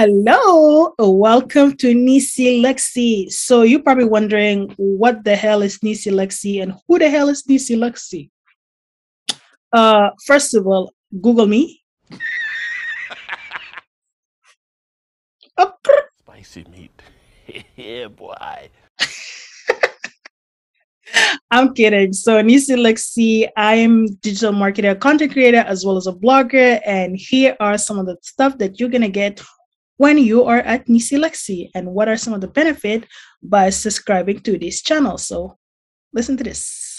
Hello, welcome to Nisi Lexi. So you're probably wondering what the hell is Nisi Lexi and who the hell is Nisi Lexi? Uh, first of all, Google me. Oh. Spicy meat. yeah, boy. I'm kidding. So Nisi Lexi, I'm digital marketer, content creator, as well as a blogger. And here are some of the stuff that you're gonna get when you are at Nisi Lexi and what are some of the benefit by subscribing to this channel. So listen to this.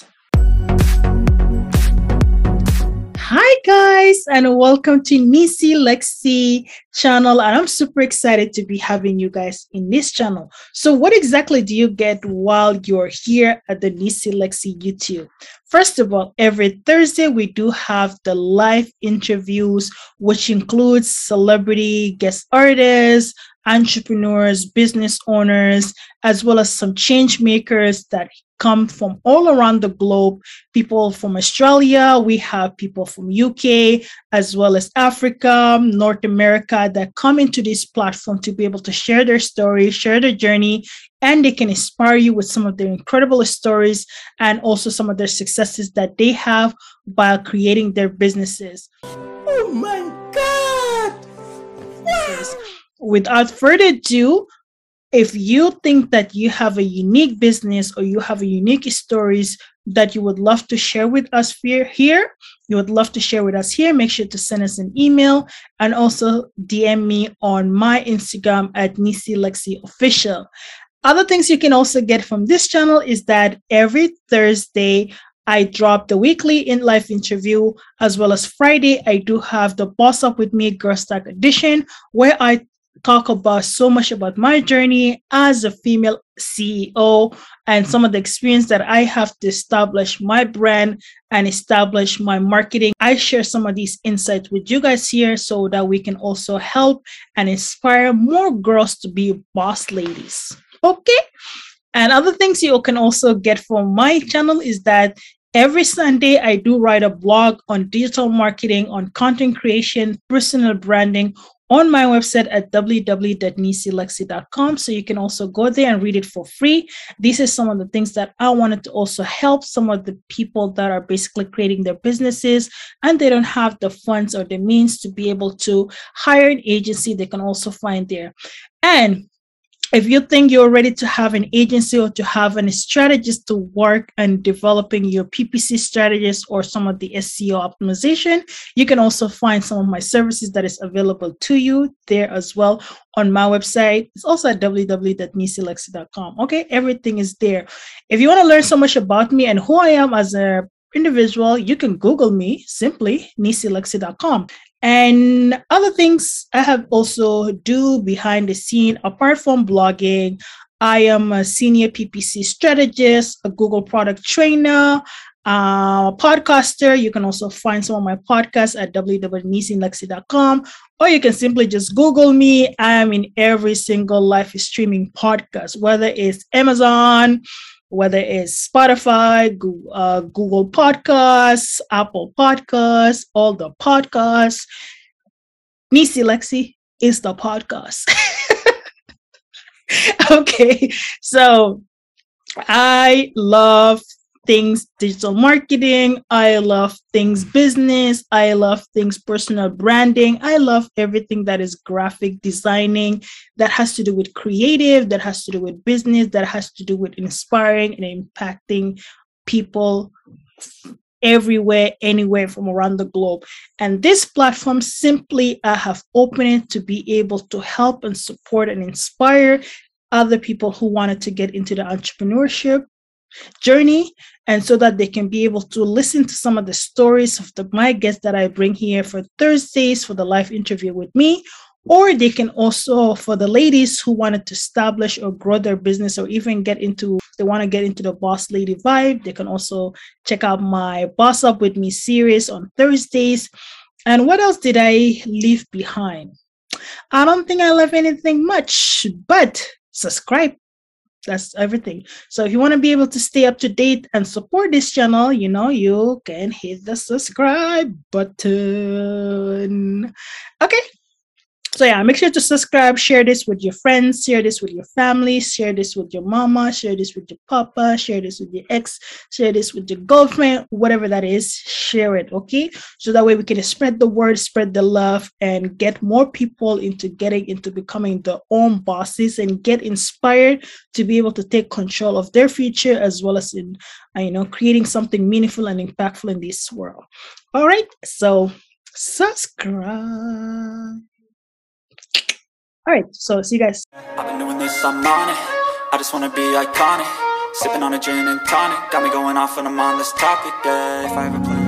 And welcome to Nisi Lexi channel. And I'm super excited to be having you guys in this channel. So, what exactly do you get while you're here at the Nisi Lexi YouTube? First of all, every Thursday we do have the live interviews, which includes celebrity guest artists, entrepreneurs, business owners, as well as some change makers that come from all around the globe. People from australia we have people from uk as well as africa north america that come into this platform to be able to share their story share their journey and they can inspire you with some of their incredible stories and also some of their successes that they have while creating their businesses. Oh my without further ado, if you think that you have a unique business or you have a unique stories that you would love to share with us here, you would love to share with us here, make sure to send us an email and also DM me on my Instagram at Nisi Lexi Official. Other things you can also get from this channel is that every Thursday I drop the weekly in life interview as well as Friday. I do have the Boss Up with Me Girl Stack edition where I talk about so much about my journey as a female CEO and some of the experience that I have to establish my brand and establish my marketing. I share some of these insights with you guys here so that we can also help and inspire more girls to be boss ladies. Okay. And other things you can also get from my channel is that every Sunday I do write a blog on digital marketing, on content creation, personal branding on my website at www.nisilexi.com. So you can also go there and read it for free. These are some of the things that I wanted to also help some of the people that are basically creating their businesses and they don't have the funds or the means to be able to hire an agency. They can also find there. And if you think you're ready to have an agency or to have a strategist to work and developing your PPC strategies or some of the SEO optimization, you can also find some of my services that is available to you there as well on my website. It's also at www.nisilexi.com. Okay, everything is there. If you want to learn so much about me and who I am as a individual, you can Google me simply nisilexi.com and other things I have also do behind the scene apart from blogging. I am a senior PPC strategist, a Google product trainer, uh, podcaster. You can also find some of my podcasts at www.nisilexi.com, or you can simply just Google me. I am in every single live streaming podcast, whether it's Amazon, whether it's Spotify, Google, uh, Google Podcasts, Apple Podcasts, all the podcasts. Nisi Lexi is the podcast. okay, so I love things digital marketing. I love things business. I love things personal branding. I love everything that is graphic designing, that has to do with creative, that has to do with business, that has to do with inspiring and impacting people everywhere, anywhere from around the globe. And this platform simply I have opened it to be able to help and support and inspire other people who wanted to get into the entrepreneurship journey and so that they can be able to listen to some of the stories of the, my guests that I bring here for Thursdays for the live interview with me or they can also for the ladies who wanted to establish or grow their business or even get into they want to get into the boss lady vibe they can also check out my boss up with me series on thursdays. And what else did i leave behind? I don't think i left anything much but subscribe that's everything. So if you want to be able to stay up to date and support this channel you know you can hit the subscribe button. Okay so yeah, make sure to subscribe, share this with your friends, share this with your family, share this with your mama, share this with your papa, share this with your ex, share this with your girlfriend, whatever that is, share it, okay? So that way we can spread the word, spread the love, and get more people into getting into becoming their own bosses and get inspired to be able to take control of their future as well as in uh, you know creating something meaningful and impactful in this world. All right, so subscribe. All right, so see you guys. I've been doing this, I'm on it. I just wanna be iconic. Sipping on a gin and tonic. Got me going off when I'm on this topic, yeah. If I ever play